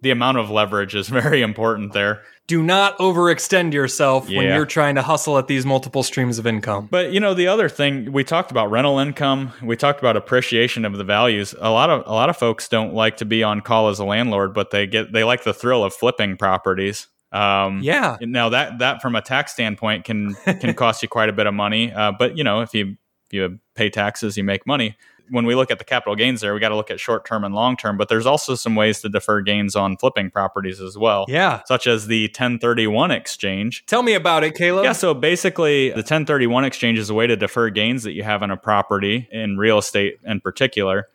the amount of leverage is [laughs] very important there. Do not overextend yourself when you're trying to hustle at these multiple streams of income. But you know, the other thing we talked about rental income, we talked about appreciation of the values. A lot of a lot of folks don't like to be on call as a landlord, but they get they like the thrill of flipping properties. Um, Yeah. Now that that from a tax standpoint can can [laughs] cost you quite a bit of money, uh, but you know if you if you pay taxes, you make money. When we look at the capital gains there, we got to look at short term and long term. But there's also some ways to defer gains on flipping properties as well, Yeah. such as the 1031 exchange. Tell me about it, Caleb. Yeah, so basically, the 1031 exchange is a way to defer gains that you have in a property, in real estate in particular,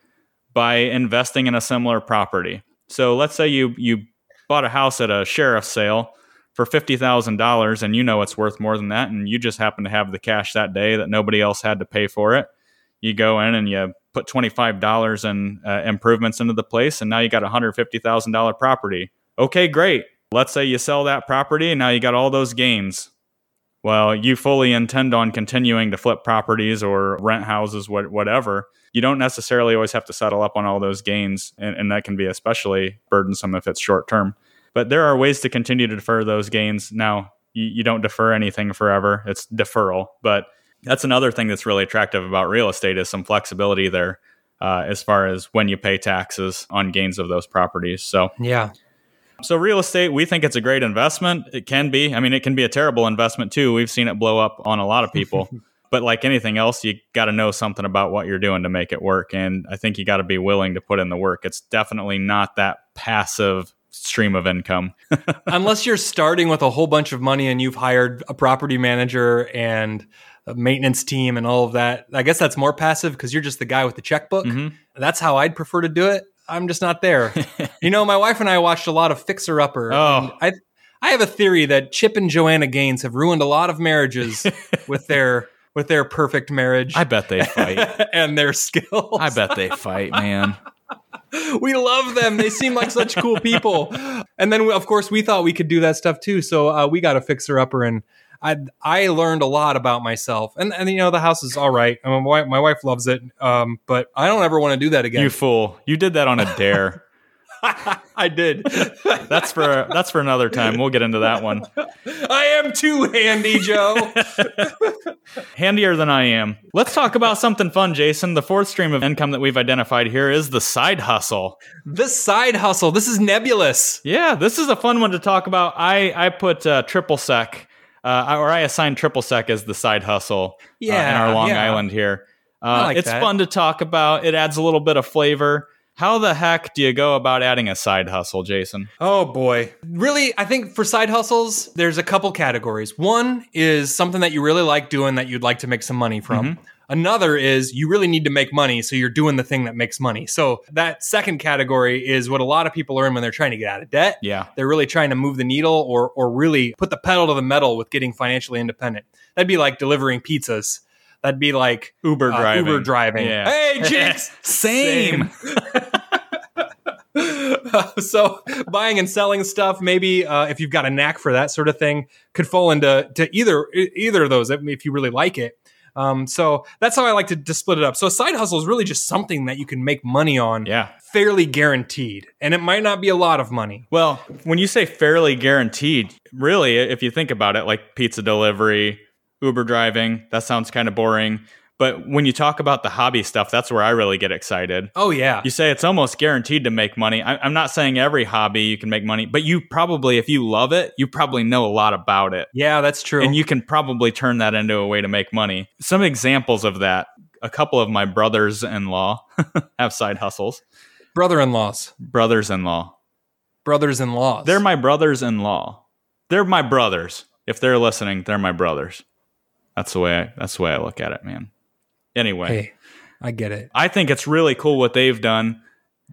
by investing in a similar property. So let's say you you bought a house at a sheriff's sale for fifty thousand dollars, and you know it's worth more than that, and you just happen to have the cash that day that nobody else had to pay for it. You go in and you put twenty five dollars in uh, improvements into the place, and now you got a hundred fifty thousand dollar property. Okay, great. Let's say you sell that property, and now you got all those gains. Well, you fully intend on continuing to flip properties or rent houses, what, whatever. You don't necessarily always have to settle up on all those gains, and, and that can be especially burdensome if it's short term. But there are ways to continue to defer those gains. Now, you, you don't defer anything forever; it's deferral. But that's another thing that's really attractive about real estate is some flexibility there, uh, as far as when you pay taxes on gains of those properties. So, Yeah. so real estate, we think it's a great investment. It can be. I mean, it can be a terrible investment too. We've seen it blow up on a lot of people. [laughs] but like anything else, you got to know something about what you're doing to make it work. And I think you got to be willing to put in the work. It's definitely not that passive stream of income. [laughs] Unless you're starting with a whole bunch of money and you've hired a property manager and a maintenance team and all of that. I guess that's more passive because you're just the guy with the checkbook. Mhm. That's how I'd prefer to do it. I'm just not there. [laughs] you know, my wife and I watched a lot of Fixer Upper. Oh. I I have a theory that Chip and Joanna Gaines have ruined a lot of marriages [laughs] with their with their perfect marriage I bet they fight. and their skills. I bet they fight, man. We love them. They seem like such cool people. And then, we, of course, we thought we could do that stuff too. So uh, we got a fixer upper, and I I learned a lot about myself. And and you know, the house is all right. I mean, my, my wife loves it, um, but I don't ever want to do that again. You fool. You did that on a dare. I did. That's for that's for another time. We'll get into that one. I am too handy, Joe. [laughs] Handier than I am. Let's talk about something fun, Jason. The fourth stream of income that we've identified here is the side hustle. the side hustle. This is nebulous. Yeah, this is a fun one to talk about. I I put uh, triple sec, uh, or I assigned triple sec as the side hustle uh, in our Long yeah. Island here. Uh, I like it's that. fun to talk about. It adds a little bit of flavor. How the heck do you go about adding a side hustle, Jason? Oh boy. Really, I think for side hustles, there's a couple categories. One is something that you really like doing that you'd like to make some money from. Mm-hmm. Another is you really need to make money, so you're doing the thing that makes money. So that second category is what a lot of people are in when they're trying to get out of debt. Yeah. They're really trying to move the needle or or really put the pedal to the metal with getting financially independent. That'd be like delivering pizzas. That'd be like Uber uh, driving. Uber driving. Yeah. Hey, [laughs] Jinx. Same. [laughs] so buying and selling stuff, maybe uh, if you've got a knack for that sort of thing, could fall into to either either of those if you really like it. Um, so that's how I like to, to split it up. So a side hustle is really just something that you can make money on, Yeah. fairly guaranteed, and it might not be a lot of money. Well, when you say fairly guaranteed, really, if you think about it, like pizza delivery, Uber driving, that sounds kind of boring. But when you talk about the hobby stuff, that's where I really get excited. Oh yeah, You say it's almost guaranteed to make money. I, I'm not saying every hobby you can make money, but you probably, if you love it, you probably know a lot about it. yeah, that's true. And you can probably turn that into a way to make money. Some examples of that a couple of my brothers in law [laughs] have side hustles. brother-in-laws, Brothers in law. brothers-in-laws. They're my brothers in law. They're my brothers. If they're listening, they're my brothers. That's the way I, that's the way I look at it, man. Anyway, hey, I get it. I think it's really cool what they've done.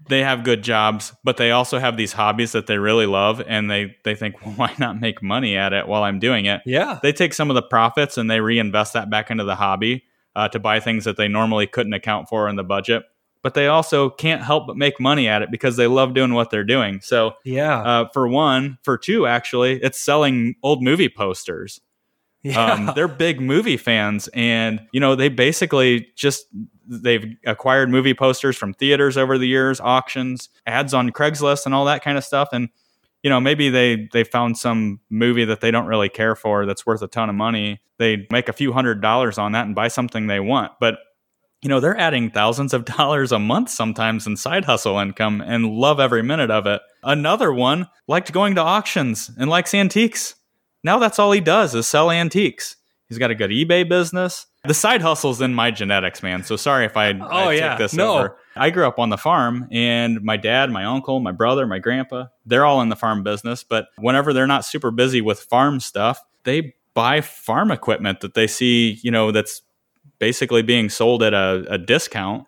They have good jobs, but they also have these hobbies that they really love, and they they think, well, [laughs] why not make money at it while I'm doing it? Yeah, They take some of the profits and they reinvest that back into the hobby uh, to buy things that they normally couldn't account for in the budget. But they also can't help but make money at it because they love doing what they're doing. So yeah, uh, for one, for two, actually, it's selling old movie posters. Yeah. Um, they're big movie fans, and you know they basically just they've acquired movie posters from theaters over the years, auctions, ads on Craigslist, and all that kind of stuff. And you know maybe they they found some movie that they don't really care for that's worth a ton of money. They make a few hundred dollars on that and buy something they want, but you know they're adding thousands of [laughs] dollars a month sometimes in side hustle income and love every minute of it. Another one liked going to auctions and likes antiques. Now that's all he does is sell antiques. He's got a good eBay business. The side hustle's in my genetics, man. So sorry if I, oh, I Oh, take yeah. this No. over. I grew up on the farm, and my dad, my uncle, my brother, my grandpa, they're all in the farm business. But whenever they're not super busy with farm stuff, they buy farm equipment that they see, you know, that's basically being sold at a, a discount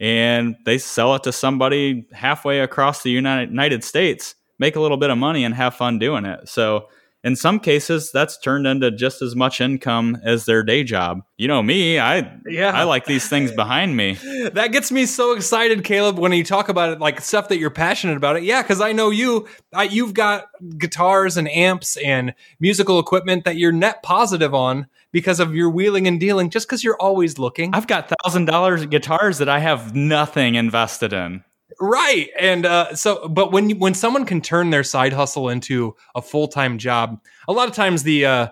and they sell it to somebody halfway across the United States, make a little bit of money and have fun doing it. So in some cases, that's turned into just as much income as their day job. You know me, I Yeah. I like these things [laughs] behind me. that gets me so excited, Caleb, when you talk about it, like stuff that you're passionate about it. Yeah, because I know you, I, you've got guitars and amps and musical equipment that you're net positive on because of your wheeling and dealing, just because you're always looking. I've got thousand dollars guitars that I have nothing invested in. Right. And uh, so, but when when someone can turn their side hustle into a full time job, a lot of times the uh,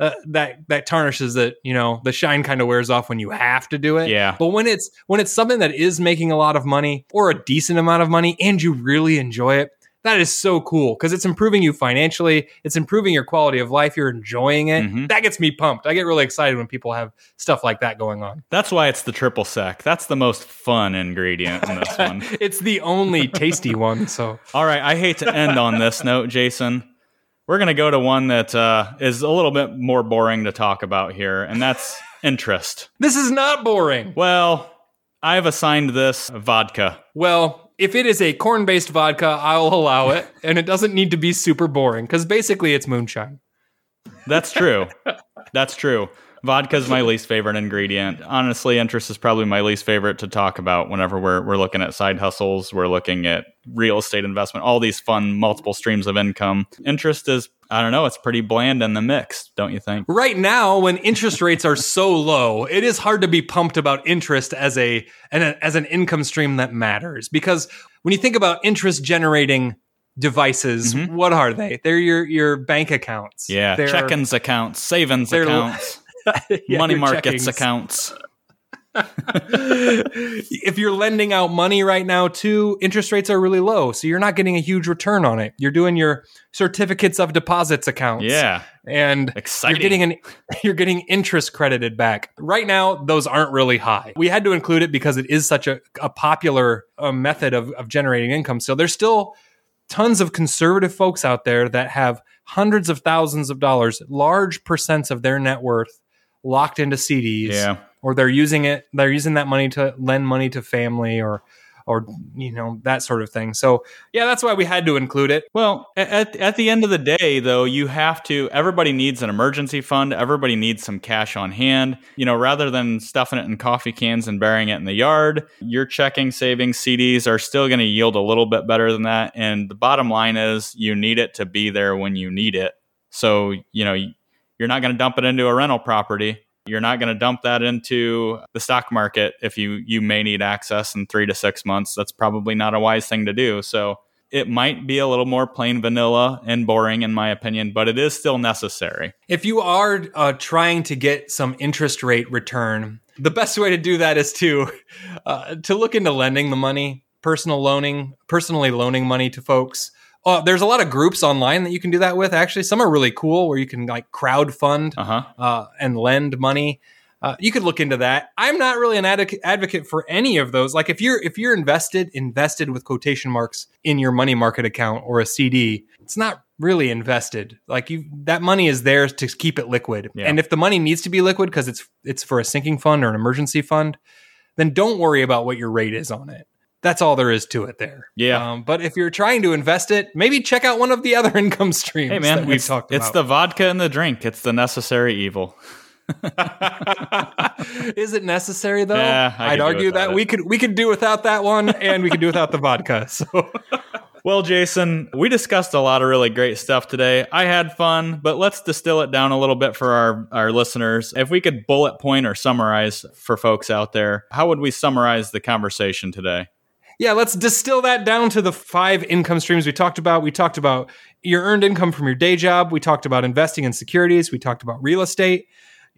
uh, that that tarnishes it. You know, the shine kind of wears off when you have to do it. Yeah. But when it's when it's something that is making a lot of money or a decent amount of money and you really enjoy it, that is so cool because it's improving you financially. It's improving your quality of life. You're enjoying it. Mhm. That gets me pumped. I get really excited when people have stuff like that going on. That's why it's the triple sec. That's the most fun ingredient in this one. [laughs] it's the only tasty [laughs] one. So All right, I hate to end on this note, Jason. We're going to go to one that uh, is a little bit more boring to talk about here, and that's [laughs] interest. this is not boring. Well, I've assigned this vodka. Well, if it is a corn based vodka, I'll allow it. [laughs] And it doesn't need to be super boring because basically it's moonshine. That's true. That's true. Vodka is my least favorite ingredient. Honestly, interest is probably my least favorite to talk about whenever we're, we're looking at side hustles, we're looking at real estate investment, all these fun multiple streams of income. Interest is, I don't know, it's pretty bland in the mix, don't you think? Right now, when interest rates are so low, it is hard to be pumped about interest as a, an, as an income stream that matters. Because when you think about interest generating devices, Mhm. what are they? They're your, your bank accounts. Yeah, They're- check-ins accounts, savings accounts, [laughs] Yeah, money markets checkings. accounts. [laughs] if you're lending out money right now too interest rates are really low so you're not getting a huge return on it you're doing your certificates of deposits accounts Yeah, and exciting. you're getting an [laughs] you're getting interest credited back right now those aren't really high we had to include it because it is such a, a popular uh, method of, of generating income so there's still tons of conservative folks out there that have hundreds of thousands of dollars large percents of their net worth locked into cds yeah, or they're using it they're using that money to lend money to family or or you know that sort of thing. So yeah, that's why we had to include it. Well, at at the end of the day, though, you have to. Everybody needs an emergency fund. Everybody needs some cash on hand. You know, rather than stuffing it in coffee cans and burying it in the yard, your checking, savings, CDs are still going to yield a little bit better than that. And the bottom line is, you need it to be there when you need it. So you know, you're not going to dump it into a rental property you're not going to dump that into the stock market if you you may need access in 3 to 6 months. That's probably not a wise thing to do. So it might be a little more plain vanilla and boring in my opinion, but it is still necessary. If you are uh, trying to get some interest rate return, the best way to do that is to uh, to look into lending the money, personal loaning, personally loaning money to folks. Uh, there's a lot of groups online that you can do that with. Actually, some are really cool where you can like crowd fund Uh-huh. uh, and lend money. Uh, you could look into that. I'm not really an advoc- advocate for any of those. Like if you're if you're invested invested with quotation marks in your money market account or a CD, it's not really invested. Like you that money is there to keep it liquid. Yeah. And if the money needs to be liquid because it's it's for a sinking fund or an emergency fund, then don't worry about what your rate is on it. That's all there is to it there. Yeah. Um, but if you're trying to invest it, maybe check out one of the other [laughs] income streams. Hey man, we've talked it's the vodka and the drink. It's the necessary evil. [laughs] Is it necessary though? Yeah, I could I'd argue that it. we could we could do without that one, and we could do without the vodka. [laughs] So Well, Jason, we discussed a lot of really great stuff today. I had fun, but let's distill it down a little bit for our, our listeners. If we could bullet point or summarize for folks out there, how would we summarize the conversation today? Yeah, let's distill that down to the five income streams we talked about. We talked about your earned income from your day job. We talked about investing in securities. We talked about real estate,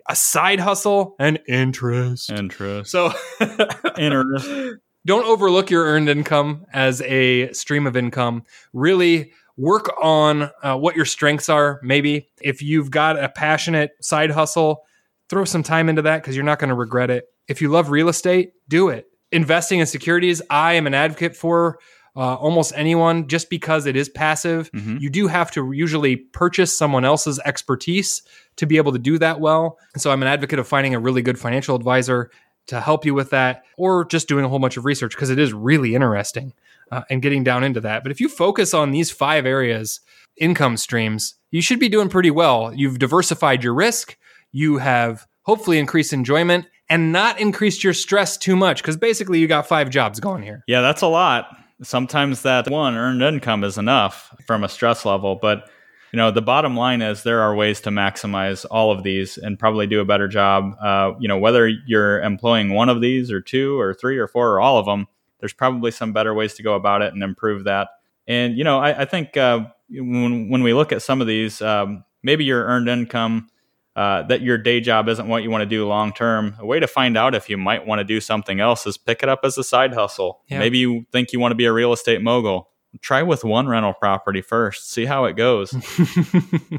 a side hustle, and interest. Interest. So [laughs] Interest. don't overlook your earned income as a stream of income. Really work on uh, what your strengths are. Maybe if you've got a passionate side hustle, throw some time into that because you're not going to regret it. If you love real estate, do it. Investing in securities, I am an advocate for uh, almost anyone just because it is passive. Mhm. You do have to usually purchase someone else's expertise to be able to do that well. And so I'm an advocate of finding a really good financial advisor to help you with that or just doing a whole bunch of research because it is really interesting uh, and getting down into that. But if you focus on these five areas, income streams, you should be doing pretty well. You've diversified your risk, you have hopefully increased enjoyment and not increased your stress too much because basically you got five jobs going here. Yeah, that's a lot. Sometimes that one earned income is enough from a stress level, but you know the bottom line is there are ways to maximize all of these and probably do a better job. Uh, you know whether you're employing one of these or two or three or four or all of them, there's probably some better ways to go about it and improve that. And you know I, I think uh, when when we look at some of these, um, maybe your earned income uh, that your day job isn't what you want to do long term, a way to find out if you might want to do something else is pick it up as a side hustle. Yeah. Maybe you think you want to be a real estate mogul. Try with one rental property first, see how it goes.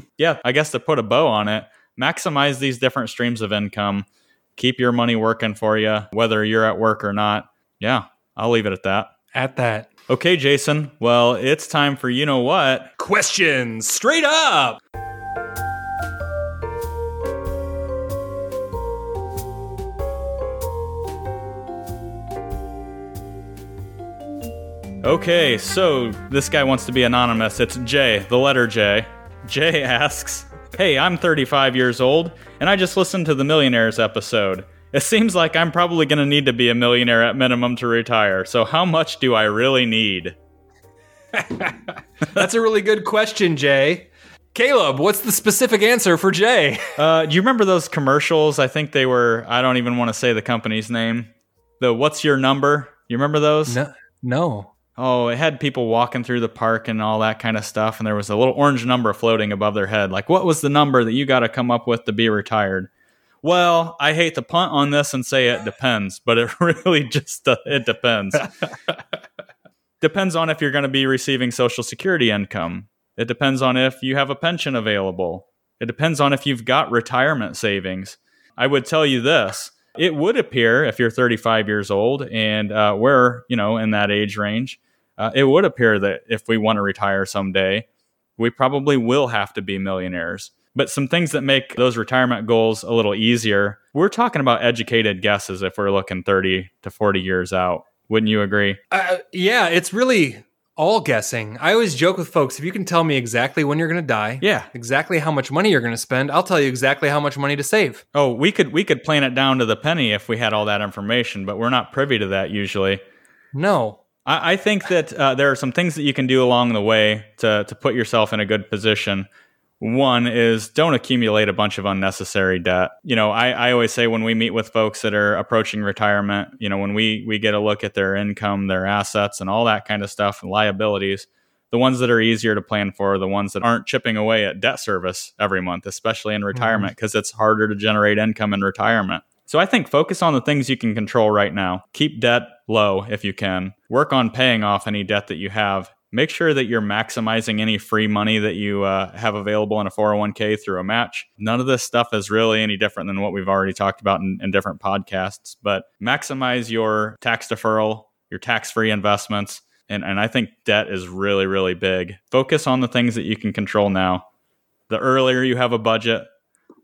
[laughs] yeah, I guess to put a bow on it, maximize these different streams of income, keep your money working for you, whether you're at work or not. Yeah, I'll leave it at that. At that. Okay, Jason. Well, it's time for you know what. Questions straight up. Okay, so this guy wants to be anonymous. It's Jay, the letter J. Jay asks, Hey, I'm 35 years old, and I just listened to the Millionaires episode. It seems like I'm probably going to need to be a millionaire at minimum to retire, so how much do I really need? [laughs] That's a really good question, Jay. Caleb, what's the specific answer for Jay? Uh, do you remember those commercials? I think they were, I don't even want to say the company's name. The What's Your Number? You remember those? No. No. Oh, it had people walking through the park and all that kind of stuff, and there was a little orange number floating above their head. Like, what was the number that you got to come up with to be retired? Well, I hate to punt on this and say it depends, but it [laughs] really just uh, it depends. [laughs] depends on if you're going to be receiving Social Security income. It depends on if you have a pension available. It depends on if you've got retirement savings. I would tell you this: it would appear if you're 35 years old and uh, we're you know in that age range, uh, it would appear that if we want to retire someday, we probably will have to be millionaires. But some things that make those retirement goals a little easier. We're talking about educated guesses if we're looking 30 to 40 years out. Wouldn't you agree? Uh, yeah, it's really all guessing. I always joke with folks if you can tell me exactly when you're going to die, Yeah. exactly how much money you're going to spend, I'll tell you exactly how much money to save. Oh, we could we could plan it down to the penny if we had all that information, but we're not privy to that usually. No. I, I think that uh, there are some things that you can do along the way to to put yourself in a good position. One is don't accumulate a bunch of unnecessary debt. You know, I, I always say when we meet with folks that are approaching retirement, you know, when we we get a look at their income, their assets, and all that kind of stuff, and liabilities, the ones that are easier to plan for are the ones that aren't chipping away at debt service every month, especially in retirement, because it's harder to generate income in retirement. So I think focus on the things you can control right now. Keep debt low if you can. Work on paying off any debt that you have. Make sure that you're maximizing any free money that you uh, have available in a 401k through a match. None of this stuff is really any different than what we've already talked about in, in different podcasts, but maximize your tax deferral, your tax free investments. And, and I think debt is really, really big. Focus on the things that you can control now. The earlier you have a budget,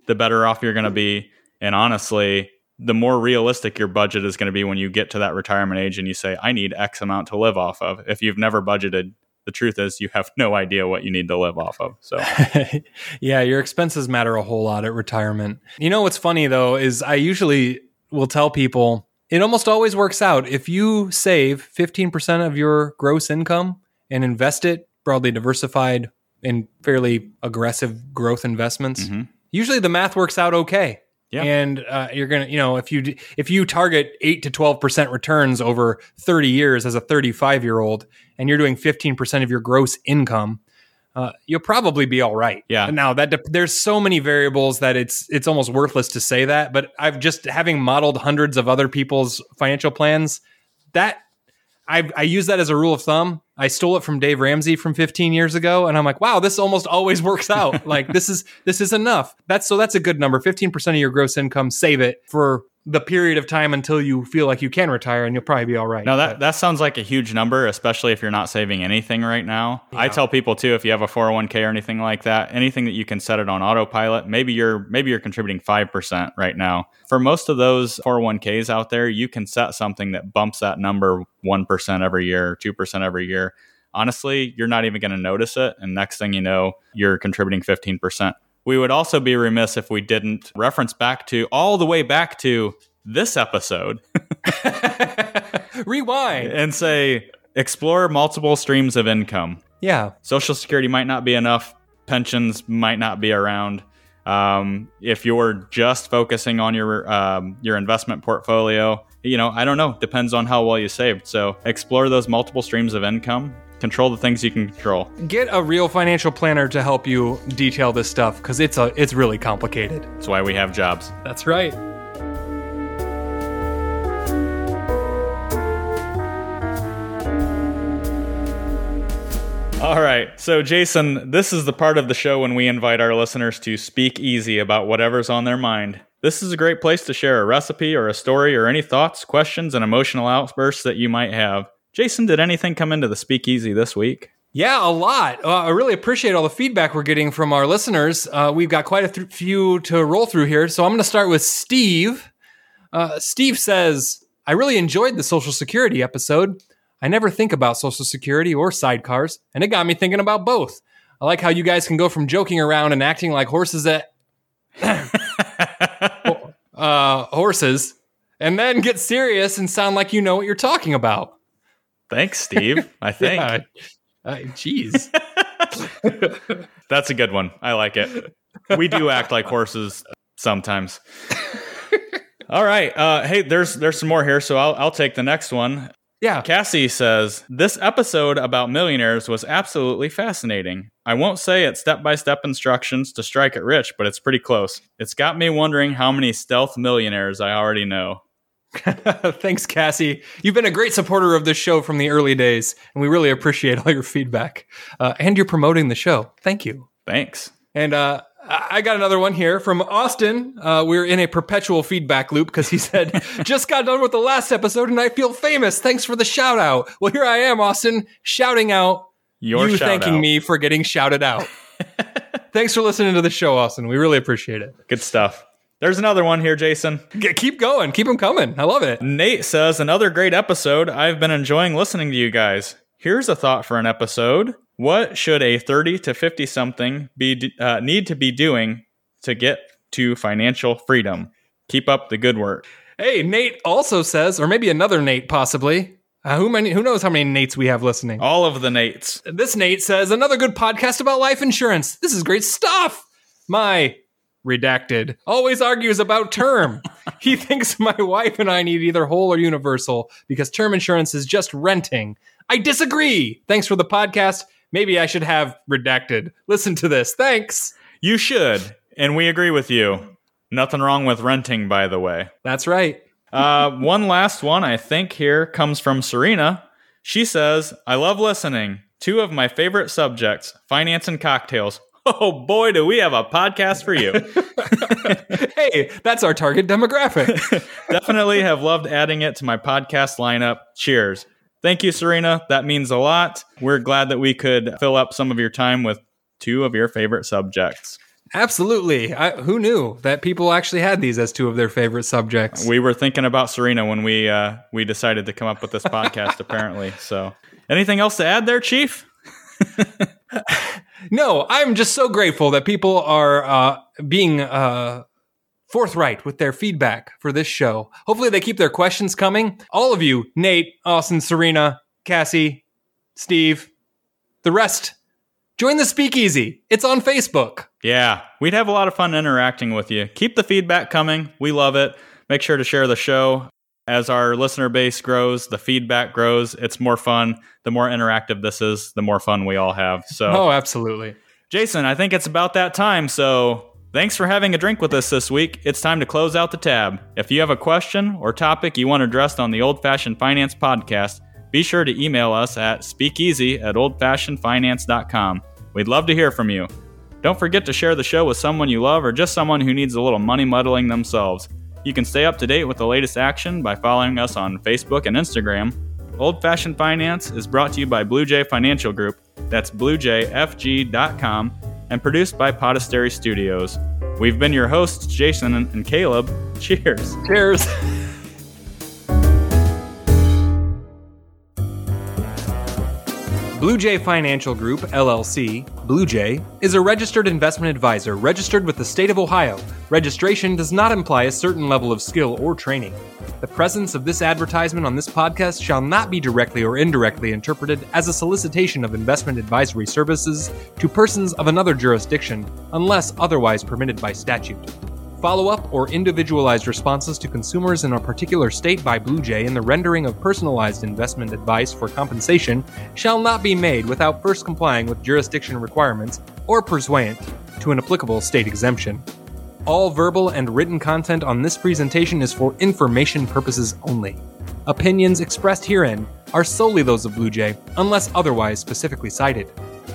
the better off you're going to be. And honestly, the more realistic your budget is going to be when you get to that retirement age and you say, I need X amount to live off of. If you've never budgeted, the truth is you have no idea what you need to live off of. So, [laughs] yeah, your expenses matter a whole lot at retirement. You know what's funny though is I usually will tell people it almost always works out. If you save 15% of your gross income and invest it broadly diversified in fairly aggressive growth investments, Mhm. usually the math works out okay. Yeah. And uh, you're gonna, you know, if you if you target eight to twelve percent returns over thirty years as a thirty five year old, and you're doing fifteen percent of your gross income, uh, you'll probably be all right. Yeah. Now that dep there's so many variables that it's it's almost worthless to say that. But I've just having modeled hundreds of other people's financial plans, that I I use that as a rule of thumb. I stole it from Dave Ramsey from 15 years ago, and I'm like, wow, this almost always [laughs] works out. like this is this is enough. That's so that's a good number. 15% of your gross income, save it for the period of time until you feel like you can retire, and you'll probably be all right. no, that, that sounds like a huge number, especially if you're not saving anything right now. I tell people too, if you have a 401k or anything like that, anything that you can set it on autopilot, maybe you're maybe you're contributing 5% right now. For most of those 401ks out there, you can set something that bumps that number 1% every year, 2% every year. Honestly, you're not even going to notice it. And next thing you know, you're contributing 15%. We would also be remiss if we didn't reference back to all the way back to this episode [laughs] Rewind. and say, explore multiple streams of income. Yeah. Social Security might not be enough, pensions might not be around. Um, if you're just focusing on your um, your investment portfolio, you know, I don't know. Depends on how well you saved. So explore those multiple streams of income. Control the things you can control. Get a real financial planner to help you detail this stuff because it's a it's really complicated. That's why we have jobs. That's right. All right. So, Jason, this is the part of the show when we invite our listeners to speak easy about whatever's on their mind. This is a great place to share a recipe or a story or any thoughts, questions, and emotional outbursts that you might have. Jason, did anything come into the speakeasy this week? Yeah, a lot. Uh, I really appreciate all the feedback we're getting from our listeners. Uh, we've got quite a th- few to roll through here. So I'm going to start with Steve. Uh, Steve says, I really enjoyed the Social Security episode. I never think about Social Security or sidecars, and it got me thinking about both. I like how you guys can go from joking around and acting like horses at [laughs] uh, horses, and then get serious and sound like you know what you're talking about. Thanks, Steve. I [laughs] think Yeah. Uh, Jeez. [laughs] [laughs] that's a good one. I like it. We do act like horses sometimes. All right. Uh, hey, there's there's some more here, so I'll I'll take the next one. yeah. Cassie says, This episode about millionaires was absolutely fascinating. I won't say it's step by step instructions to strike it rich, but it's pretty close. It's got me wondering how many stealth millionaires I already know. [laughs] Thanks, Cassie. You've been a great supporter of this show from the early days, and we really appreciate all your feedback. Uh, and you're promoting the show. Thank you. Thanks. And uh, I got another one here from Austin. Uh, we're in a perpetual feedback loop because he said, [laughs] just got done with the last episode and I feel famous. Thanks for the shout out. Well, here I am, Austin, shouting out Your you thanking out. me for getting shouted out. [laughs] Thanks for listening to the show, Austin. We really appreciate it. Good stuff. There's another one here, Jason. G- keep going. Keep them coming. I love it. Nate says, another great episode. I've been enjoying listening to you guys. Here's a thought for an episode. What should a 30 to 50 something be uh, need to be doing to get to financial freedom? Keep up the good work. Hey, Nate also says, or maybe another Nate possibly. Uh, who many? Who knows how many Nates we have listening? All of the Nates. This Nate says another good podcast about life insurance. This is great stuff. My redacted always argues about term. he [laughs] thinks my wife and I need either whole or universal because term insurance is just renting. I disagree. Thanks for the podcast. Maybe I should have redacted. Listen to this. Thanks. You should, and we agree with you. Nothing wrong with renting, by the way. That's right. Uh, one last one, I think, here comes from Serena. She says, I love listening. Two of my favorite subjects, finance and cocktails. Oh boy, do we have a podcast for you. [laughs] hey, that's our target demographic. [laughs] Definitely have loved adding it to my podcast lineup. Cheers. Thank you, Serena. That means a lot. We're glad that we could fill up some of your time with two of your favorite subjects. Absolutely. I, who knew that people actually had these as two of their favorite subjects? We were thinking about Serena when we uh, we decided to come up with this [laughs] podcast. apparently, so anything else to add there, Chief? No, I'm just so grateful that people are uh, being uh, forthright with their feedback for this show. Hopefully, they keep their questions coming. All of you, Nate, Austin, Serena, Cassie, Steve, the rest Join the speakeasy. It's on Facebook. Yeah, we'd have a lot of fun interacting with you. Keep the feedback coming. We love it. Make sure to share the show. As our listener base grows, the feedback grows. It's more fun. The more interactive this is, the more fun we all have. So, oh, absolutely. Jason, I think it's about that time. So, thanks for having a drink with us this week. It's time to close out the tab. If you have a question or topic you want addressed on the Old Fashioned Finance podcast, be sure to email us at speakeasy at oldfashionedfinance.com. We'd love to hear from you. Don't forget to share the show with someone you love or just someone who needs a little money muddling themselves. You can stay up to date with the latest action by following us on Facebook and Instagram. Old Fashioned Finance is brought to you by Blue Jay Financial Group, that's bluejayfg.com, and produced by Podastery Studios. We've been your hosts, Jason and Caleb. Cheers. Cheers. [laughs] Blue Jay Financial Group, LLC, Blue Jay, is a registered investment advisor registered with the state of Ohio. Registration does not imply a certain level of skill or training. The presence of this advertisement on this podcast shall not be directly or indirectly interpreted as a solicitation of investment advisory services to persons of another jurisdiction unless otherwise permitted by statute. Follow up or individualized responses to consumers in a particular state by Blue Jay in the rendering of personalized investment advice for compensation shall not be made without first complying with jurisdiction requirements or pursuant to an applicable state exemption. All verbal and written content on this presentation is for information purposes only. Opinions expressed herein are solely those of Blue Jay, unless otherwise specifically cited.